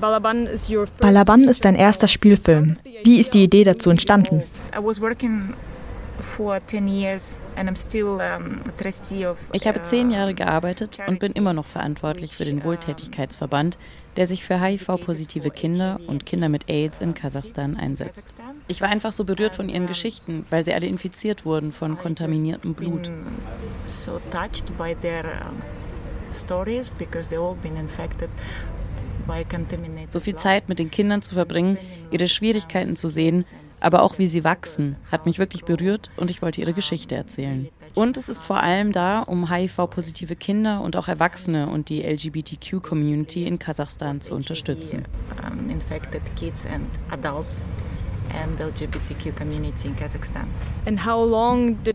Balaban ist dein erster Spielfilm. Wie ist die Idee dazu entstanden? Ich habe zehn Jahre gearbeitet und bin immer noch verantwortlich für den Wohltätigkeitsverband, der sich für HIV-positive Kinder und Kinder mit AIDS in Kasachstan einsetzt. Ich war einfach so berührt von ihren Geschichten, weil sie alle infiziert wurden von kontaminiertem Blut. So touched by their stories because they all been infected so viel Zeit mit den Kindern zu verbringen, ihre Schwierigkeiten zu sehen, aber auch wie sie wachsen, hat mich wirklich berührt und ich wollte ihre Geschichte erzählen. Und es ist vor allem da, um HIV-positive Kinder und auch Erwachsene und die LGBTQ-Community in Kasachstan zu unterstützen.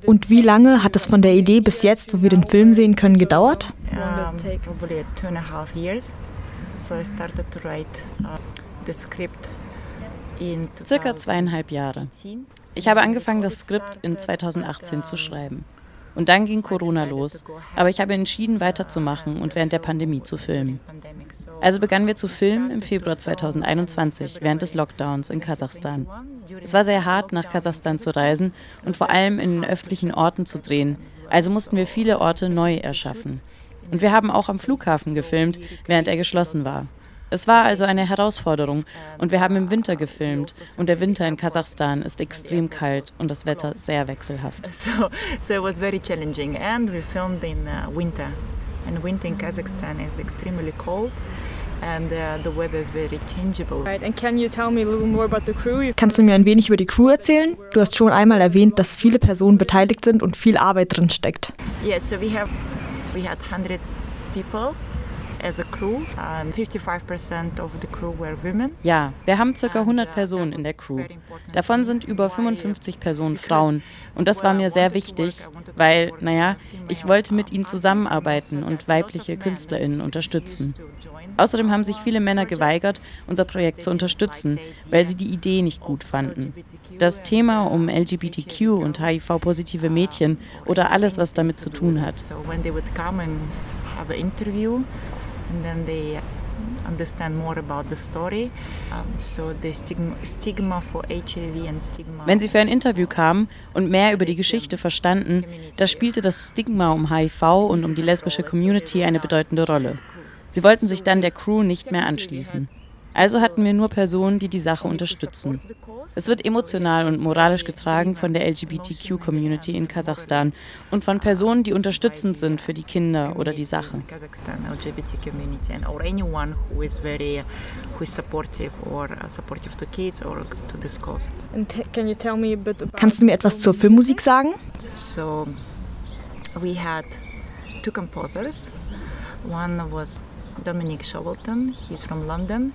Und wie lange hat es von der Idee bis jetzt, wo wir den Film sehen können, gedauert? Um, So I started to write uh, the script in Circa zweieinhalb Jahre. Ich habe angefangen, das Skript in 2018 zu schreiben. Und dann ging Corona los. Aber ich habe entschieden, weiterzumachen und während der Pandemie zu filmen. Also begannen wir zu filmen im Februar 2021, während des Lockdowns in Kasachstan. Es war sehr hart, nach Kasachstan zu reisen und vor allem in öffentlichen Orten zu drehen. Also mussten wir viele Orte neu erschaffen. Und wir haben auch am Flughafen gefilmt, während er geschlossen war. Es war also eine Herausforderung und wir haben im Winter gefilmt und der Winter in Kasachstan ist extrem kalt und das Wetter sehr wechselhaft. So, so it was very challenging and we filmed in uh, winter and winter in Kazakhstan is extremely cold. Uh, Kannst du mir ein wenig über die Crew erzählen? Du hast schon einmal erwähnt, dass viele Personen beteiligt sind und viel Arbeit drin steckt. Yes, so we have We had 100 people as a crew and 55% of the crew were women. Ja, wir haben ca. 100 uh, Personen in der Crew. Davon sind über 55 Personen Frauen und das war mir sehr wichtig, weil, naja, ich wollte mit ihnen zusammenarbeiten und weibliche KünstlerInnen unterstützen. Außerdem haben sich viele Männer geweigert, unser Projekt zu unterstützen, weil sie die Idee nicht gut fanden. Das Thema um LGBTQ und HIV-positive Mädchen oder alles, was damit zu tun hat. Wenn sie für ein Interview kamen und mehr über die Geschichte verstanden, da spielte das Stigma um HIV und um die lesbische Community eine bedeutende Rolle. Sie wollten sich dann der Crew nicht mehr anschließen. Also hatten wir nur Personen, die die Sache unterstützen. Es wird emotional und moralisch getragen von der LGBTQ-Community in Kasachstan und von Personen, die unterstützend sind für die Kinder oder die Sache. Kannst du mir etwas zur Filmmusik sagen? So, we had two composers. One was Dominic Shovelton, he's from London.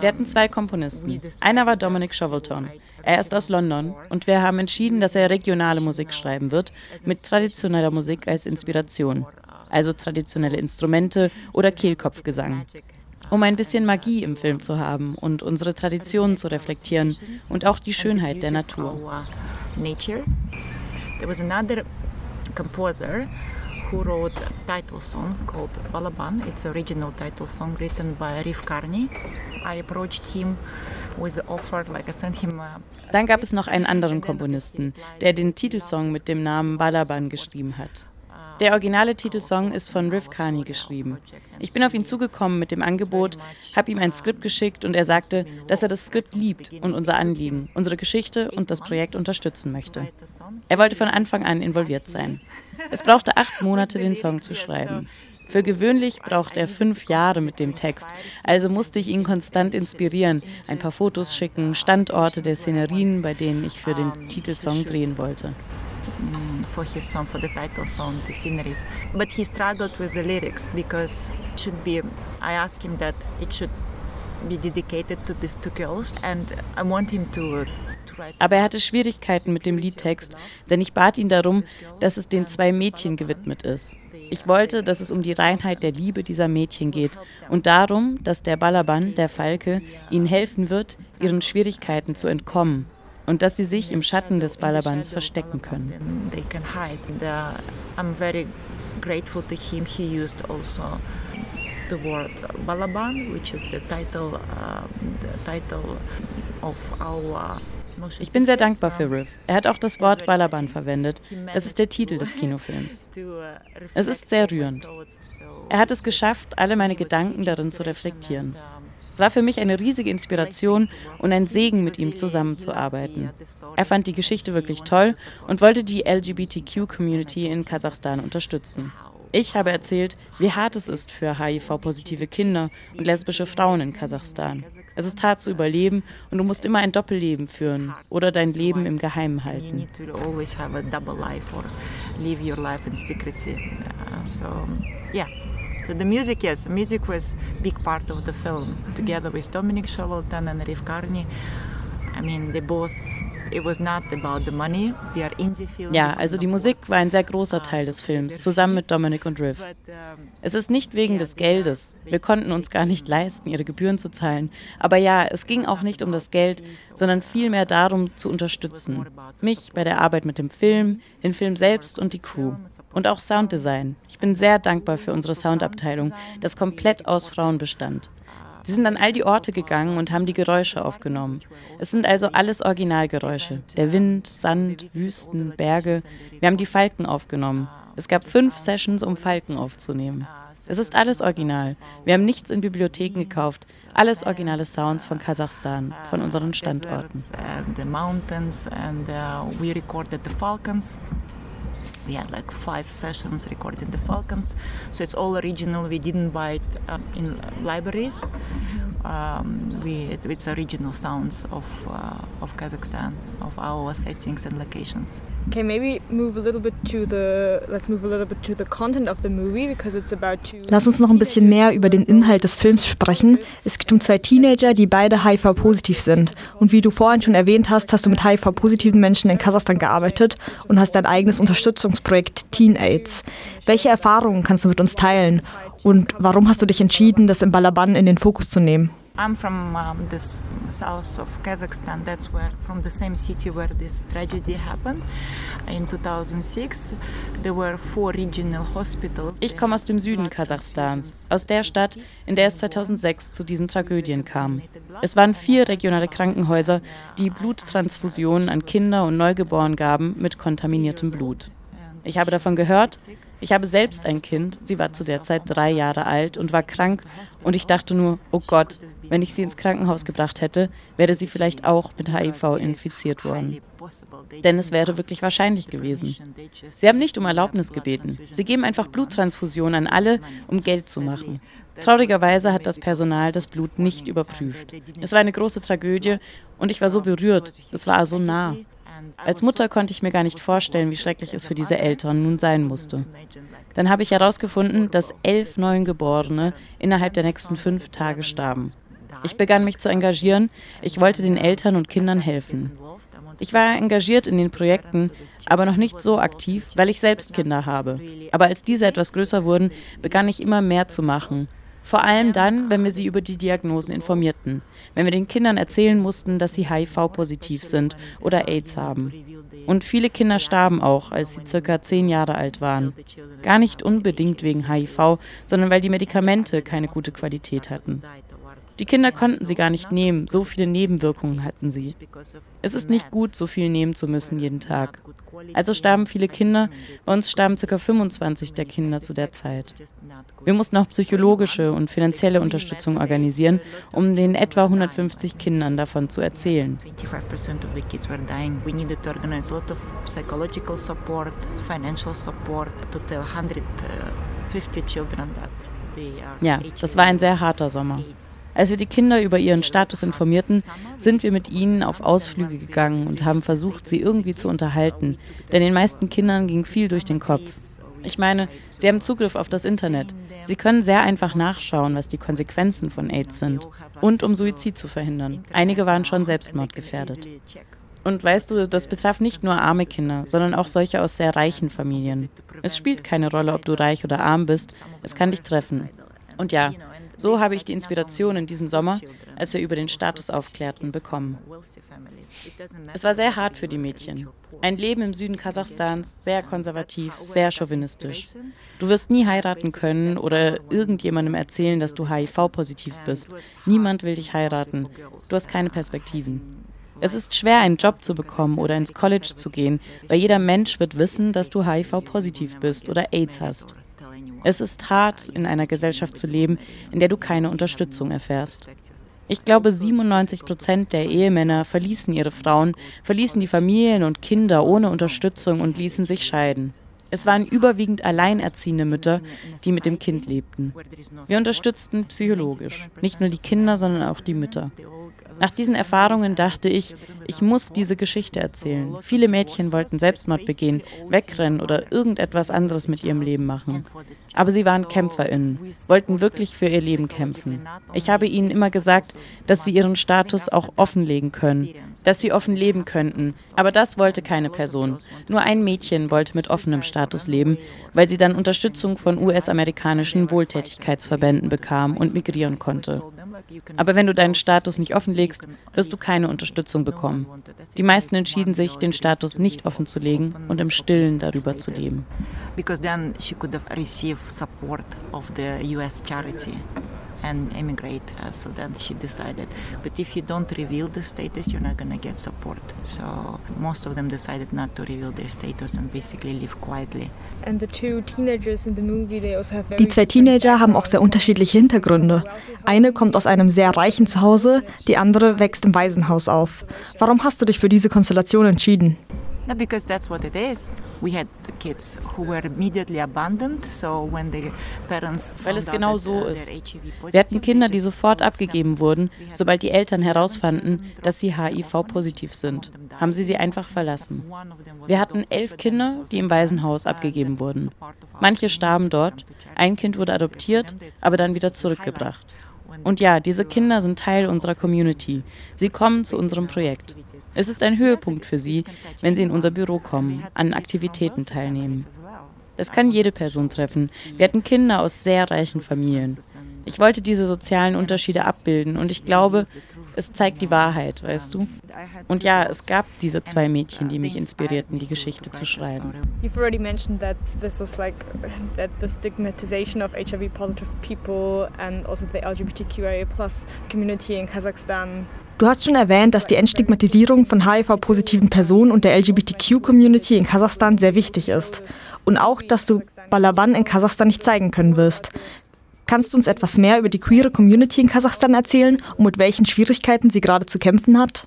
Wir hatten zwei Komponisten. Einer war Dominic Shovelton. Er ist aus London und wir haben entschieden, dass er regionale Musik schreiben wird, mit traditioneller Musik als Inspiration, also traditionelle Instrumente oder Kehlkopfgesang. Um ein bisschen Magie im Film zu haben und unsere Traditionen zu reflektieren und auch die Schönheit der Natur. There was another composer who wrote a title song called Balaban. It's original title song written by Rif Karni. I approached him Dann gab es noch einen anderen Komponisten, der den Titelsong mit dem Namen Balaban geschrieben hat. Der originale Titelsong ist von Riff Carney geschrieben. Ich bin auf ihn zugekommen mit dem Angebot, habe ihm ein Skript geschickt und er sagte, dass er das Skript liebt und unser Anliegen, unsere Geschichte und das Projekt unterstützen möchte. Er wollte von Anfang an involviert sein. Es brauchte acht Monate, den Song zu schreiben. Für gewöhnlich braucht er fünf Jahre mit dem Text, also musste ich ihn konstant inspirieren, ein paar Fotos schicken, Standorte der Szenerien, bei denen ich für den Titelsong drehen wollte. Mm, for his song, for the title song, the sceneries. But he struggled with the lyrics because it should be, I asked him that it should be dedicated to these two girls and I want him to aber er hatte Schwierigkeiten mit dem Liedtext, denn ich bat ihn darum, dass es den zwei Mädchen gewidmet ist. Ich wollte, dass es um die Reinheit der Liebe dieser Mädchen geht und darum, dass der Balaban, der Falke, ihnen helfen wird, ihren Schwierigkeiten zu entkommen und dass sie sich im Schatten des Balabans verstecken können. the word Balaban, which is the title, uh, the title of our ich bin sehr dankbar für Riff. Er hat auch das Wort Balaban verwendet. Das ist der Titel des Kinofilms. Es ist sehr rührend. Er hat es geschafft, alle meine Gedanken darin zu reflektieren. Es war für mich eine riesige Inspiration und ein Segen, mit ihm zusammenzuarbeiten. Er fand die Geschichte wirklich toll und wollte die LGBTQ-Community in Kasachstan unterstützen. Ich habe erzählt, wie hart es ist für HIV-positive Kinder und lesbische Frauen in Kasachstan. Es ist hart zu überleben und du musst immer ein Doppelleben führen oder dein Leben im Geheimen halten. Yeah. So the music, yes, music was big part of the film. Together with Dominic Shovelton and Rif Karni, I mean, they both ja, also die Musik war ein sehr großer Teil des Films, zusammen mit Dominic und Riff. Es ist nicht wegen des Geldes. Wir konnten uns gar nicht leisten, ihre Gebühren zu zahlen. Aber ja, es ging auch nicht um das Geld, sondern vielmehr darum, zu unterstützen. Mich bei der Arbeit mit dem Film, den Film selbst und die Crew. Und auch Sounddesign. Ich bin sehr dankbar für unsere Soundabteilung, das komplett aus Frauen bestand. Sie sind an all die Orte gegangen und haben die Geräusche aufgenommen. Es sind also alles Originalgeräusche. Der Wind, Sand, Wüsten, Berge. Wir haben die Falken aufgenommen. Es gab fünf Sessions, um Falken aufzunehmen. Es ist alles original. Wir haben nichts in Bibliotheken gekauft. Alles originale Sounds von Kasachstan, von unseren Standorten. The mountains and uh, we recorded the falcons. We had like five sessions recording the Falcons, so it's all original. We didn't buy it uh, in libraries. Um, we, it's original sounds of, uh, of Kazakhstan, of our settings and locations. Okay, maybe move a little bit to the let's move a little bit to the content of the movie because it's about two Lass uns noch ein bisschen mehr über den Inhalt des Films sprechen. Es geht um zwei Teenager, die beide HIV-positiv sind. Und wie du vorhin schon erwähnt hast, hast du mit HIV-positiven Menschen in Kasachstan gearbeitet und hast dein eigenes Unterstützungsprojekt Teen AIDS. Welche Erfahrungen kannst du mit uns teilen? Und warum hast du dich entschieden, das im Balaban in den Fokus zu nehmen? I'm from um, the south of Kazakhstan. That's where, from the same city where this tragedy happened in 2006. There were four regional hospitals. Ich komme aus dem Süden Kasachstans, aus der Stadt, in der es 2006 zu diesen Tragödien kam. Es waren vier regionale Krankenhäuser, die Bluttransfusionen an Kinder und Neugeborenen gaben mit kontaminiertem Blut. Ich habe davon gehört. Ich habe selbst ein Kind. Sie war zu der Zeit drei Jahre alt und war krank. Und ich dachte nur, oh Gott, wenn ich sie ins Krankenhaus gebracht hätte, wäre sie vielleicht auch mit HIV infiziert worden. Denn es wäre wirklich wahrscheinlich gewesen. Sie haben nicht um Erlaubnis gebeten. Sie geben einfach Bluttransfusionen an alle, um Geld zu machen. Traurigerweise hat das Personal das Blut nicht überprüft. Es war eine große Tragödie und ich war so berührt. Es war so nah. Als Mutter konnte ich mir gar nicht vorstellen, wie schrecklich es für diese Eltern nun sein musste. Dann habe ich herausgefunden, dass elf Neugeborene innerhalb der nächsten fünf Tage starben. Ich begann mich zu engagieren. Ich wollte den Eltern und Kindern helfen. Ich war engagiert in den Projekten, aber noch nicht so aktiv, weil ich selbst Kinder habe. Aber als diese etwas größer wurden, begann ich immer mehr zu machen. Vor allem dann, wenn wir sie über die Diagnosen informierten, wenn wir den Kindern erzählen mussten, dass sie HIV-positiv sind oder AIDS haben. Und viele Kinder starben auch, als sie circa zehn Jahre alt waren. Gar nicht unbedingt wegen HIV, sondern weil die Medikamente keine gute Qualität hatten. Die Kinder konnten sie gar nicht nehmen, so viele Nebenwirkungen hatten sie. Es ist nicht gut, so viel nehmen zu müssen jeden Tag. Also starben viele Kinder, bei uns starben ca. 25 der Kinder zu der Zeit. Wir mussten auch psychologische und finanzielle Unterstützung organisieren, um den etwa 150 Kindern davon zu erzählen. Ja, das war ein sehr harter Sommer. Als wir die Kinder über ihren Status informierten, sind wir mit ihnen auf Ausflüge gegangen und haben versucht, sie irgendwie zu unterhalten, denn den meisten Kindern ging viel durch den Kopf. Ich meine, sie haben Zugriff auf das Internet. Sie können sehr einfach nachschauen, was die Konsequenzen von AIDS sind und um Suizid zu verhindern. Einige waren schon selbstmordgefährdet. Und weißt du, das betraf nicht nur arme Kinder, sondern auch solche aus sehr reichen Familien. Es spielt keine Rolle, ob du reich oder arm bist, es kann dich treffen. Und ja, So habe ich die Inspiration in diesem Sommer, als wir über den Status aufklärten, bekommen. Es war sehr hart für die Mädchen. Ein Leben im Süden Kasachstans, sehr konservativ, sehr chauvinistisch. Du wirst nie heiraten können oder irgendjemandem erzählen, dass du HIV-positiv bist. Niemand will dich heiraten. Du hast keine Perspektiven. Es ist schwer, einen Job zu bekommen oder ins College zu gehen, weil jeder Mensch wird wissen, dass du HIV-positiv bist oder AIDS hast. Es ist hart, in einer Gesellschaft zu leben, in der du keine Unterstützung erfährst. Ich glaube, 97 Prozent der Ehemänner verließen ihre Frauen, verließen die Familien und Kinder ohne Unterstützung und ließen sich scheiden. Es waren überwiegend alleinerziehende Mütter, die mit dem Kind lebten. Wir unterstützten psychologisch, nicht nur die Kinder, sondern auch die Mütter. Nach diesen Erfahrungen dachte ich, ich muss diese Geschichte erzählen. Viele Mädchen wollten Selbstmord begehen, wegrennen oder irgendetwas anderes mit ihrem Leben machen. Aber sie waren Kämpferinnen, wollten wirklich für ihr Leben kämpfen. Ich habe ihnen immer gesagt, dass sie ihren Status auch offenlegen können, dass sie offen leben könnten. Aber das wollte keine Person. Nur ein Mädchen wollte mit offenem Status leben, weil sie dann Unterstützung von US-amerikanischen Wohltätigkeitsverbänden bekam und migrieren konnte. Aber wenn du deinen Status nicht offenlegst, wirst du keine Unterstützung bekommen. Die meisten entschieden sich, den Status nicht offenzulegen und im Stillen darüber zu leben. Because then she could have received support of the US charity and immigrate. Uh, so then she decided. But if you don't reveal the status, you're not going to get support. So most of them decided not to reveal their status and basically live quietly. And the two teenagers in the movie, they also have die zwei Teenager haben auch sehr unterschiedliche Hintergründe. Eine kommt aus einem sehr reichen Zuhause, die andere wächst im Waisenhaus auf. Warum hast du dich für diese Konstellation entschieden? No, because that's what it is. We had kids who were immediately abandoned, so when the parents Weil es genau so uh, ist. Wir hatten Kinder, die sofort abgegeben wurden, sobald die Eltern herausfanden, dass sie HIV-positiv sind. Haben sie sie einfach verlassen. Wir hatten elf Kinder, die im Waisenhaus abgegeben wurden. Manche starben dort, ein Kind wurde adoptiert, aber dann wieder zurückgebracht. Und ja, diese Kinder sind Teil unserer Community. Sie kommen zu unserem Projekt. Es ist ein Höhepunkt für sie, wenn sie in unser Büro kommen, an Aktivitäten teilnehmen. Das kann jede Person treffen. Wir hatten Kinder aus sehr reichen Familien. Ich wollte diese sozialen Unterschiede abbilden und ich glaube, es zeigt die Wahrheit, weißt du? Und ja, es gab diese zwei Mädchen, die mich inspirierten, die Geschichte zu schreiben. You've already mentioned that this is like that the stigmatization of HIV positive people and also the LGBTQIA+ community in Kazakhstan Du hast schon erwähnt, dass die Entstigmatisierung von HIV-positiven Personen und der LGBTQ-Community in Kasachstan sehr wichtig ist. Und auch, dass du Balaban in Kasachstan nicht zeigen können wirst. Kannst du uns etwas mehr über die queere Community in Kasachstan erzählen und mit welchen Schwierigkeiten sie gerade zu kämpfen hat?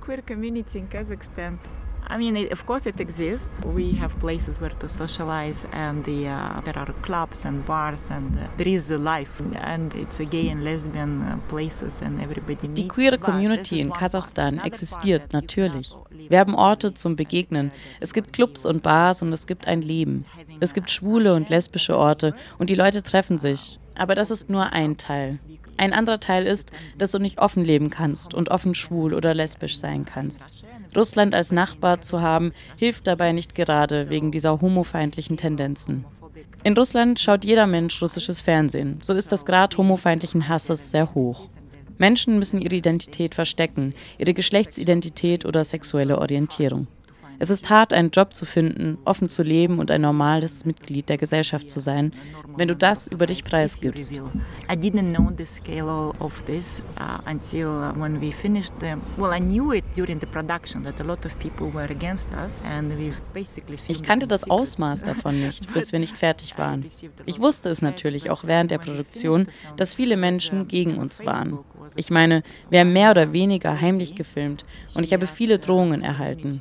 Queer community in Kazakhstan I mean, it, of course, it exists. We have places where to socialize, and the, uh, there are clubs and bars, and uh, there is a life, and it's a gay and lesbian uh, places, and everybody meets. Die queere Community in Kasachstan existiert natürlich. Wir haben Orte zum Begegnen. Es gibt Clubs und Bars und es gibt ein Leben. Es gibt schwule und lesbische Orte und die Leute treffen sich. Aber das ist nur ein Teil. Ein anderer Teil ist, dass du nicht offen leben kannst und offen schwul oder lesbisch sein kannst. Russland als Nachbar zu haben, hilft dabei nicht gerade wegen dieser homofeindlichen Tendenzen. In Russland schaut jeder Mensch russisches Fernsehen. So ist das Grad homofeindlichen Hasses sehr hoch. Menschen müssen ihre Identität verstecken, ihre Geschlechtsidentität oder sexuelle Orientierung. Es ist hart, einen Job zu finden, offen zu leben und ein normales Mitglied der Gesellschaft zu sein, wenn du das über dich preisgibst. I didn't know the scale of this uh, until uh, when we finished the, well I knew it during the production that a lot of people were against us and we've basically Ich kannte das Ausmaß davon nicht, bis wir nicht fertig waren. Ich wusste es natürlich auch während der Produktion, dass viele Menschen gegen uns waren. Ich meine, wir haben mehr oder weniger heimlich gefilmt und ich habe viele Drohungen erhalten.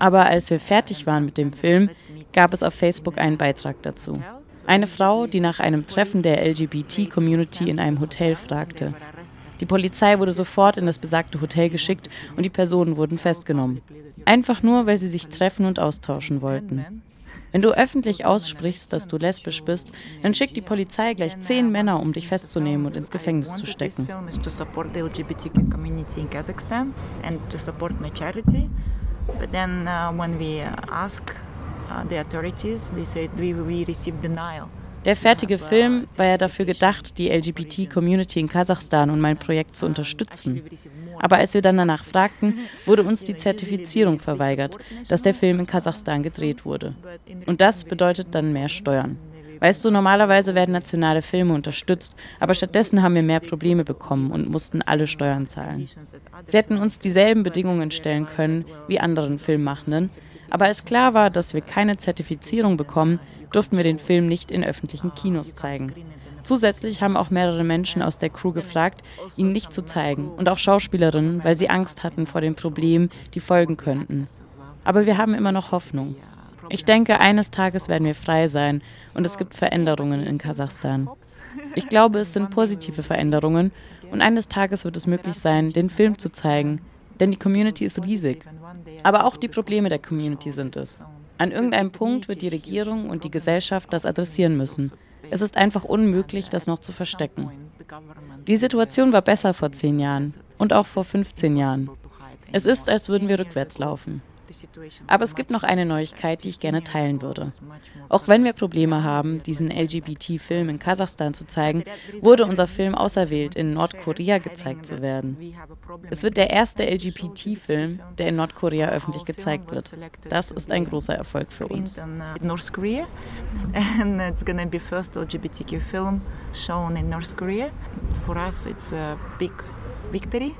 Aber als wir fertig waren mit dem Film, gab es auf Facebook einen Beitrag dazu. Eine Frau, die nach einem Treffen der LGBT-Community in einem Hotel fragte. Die Polizei wurde sofort in das besagte Hotel geschickt und die Personen wurden festgenommen. Einfach nur, weil sie sich treffen und austauschen wollten. Wenn du öffentlich aussprichst, dass du lesbisch bist, dann schickt die Polizei gleich zehn Männer, um dich festzunehmen und ins Gefängnis zu stecken. But uh, when we ask uh, the authorities, they said we, we received denial Der fertige Film war ja dafür gedacht, die LGBT-Community in Kasachstan und mein Projekt zu unterstützen. Aber als wir dann danach fragten, wurde uns die Zertifizierung verweigert, dass der Film in Kasachstan gedreht wurde. Und das bedeutet dann mehr Steuern. Weißt du, normalerweise werden nationale Filme unterstützt, aber stattdessen haben wir mehr Probleme bekommen und mussten alle Steuern zahlen. Sie hätten uns dieselben Bedingungen stellen können wie anderen Filmmachenden, aber als klar war, dass wir keine Zertifizierung bekommen, durften wir den Film nicht in öffentlichen Kinos zeigen. Zusätzlich haben auch mehrere Menschen aus der Crew gefragt, ihn nicht zu zeigen und auch Schauspielerinnen, weil sie Angst hatten vor den Problemen, die folgen könnten. Aber wir haben immer noch Hoffnung. Ich denke, eines Tages werden wir frei sein und es gibt Veränderungen in Kasachstan. Ich glaube, es sind positive Veränderungen und eines Tages wird es möglich sein, den Film zu zeigen, denn die Community ist riesig. Aber auch die Probleme der Community sind es. An irgendeinem Punkt wird die Regierung und die Gesellschaft das adressieren müssen. Es ist einfach unmöglich, das noch zu verstecken. Die Situation war besser vor zehn Jahren und auch vor 15 Jahren. Es ist, als würden wir rückwärts laufen. Aber es gibt noch eine Neuigkeit, die ich gerne teilen würde. Auch wenn wir Probleme haben, diesen LGBT-Film in Kasachstan zu zeigen, wurde unser Film auserwählt, in Nordkorea gezeigt zu werden. Es wird der erste LGBT-Film, der in Nordkorea öffentlich gezeigt wird. Das ist ein großer Erfolg für uns. LGBTQ film shown in North Korea. For us, it's a big victory.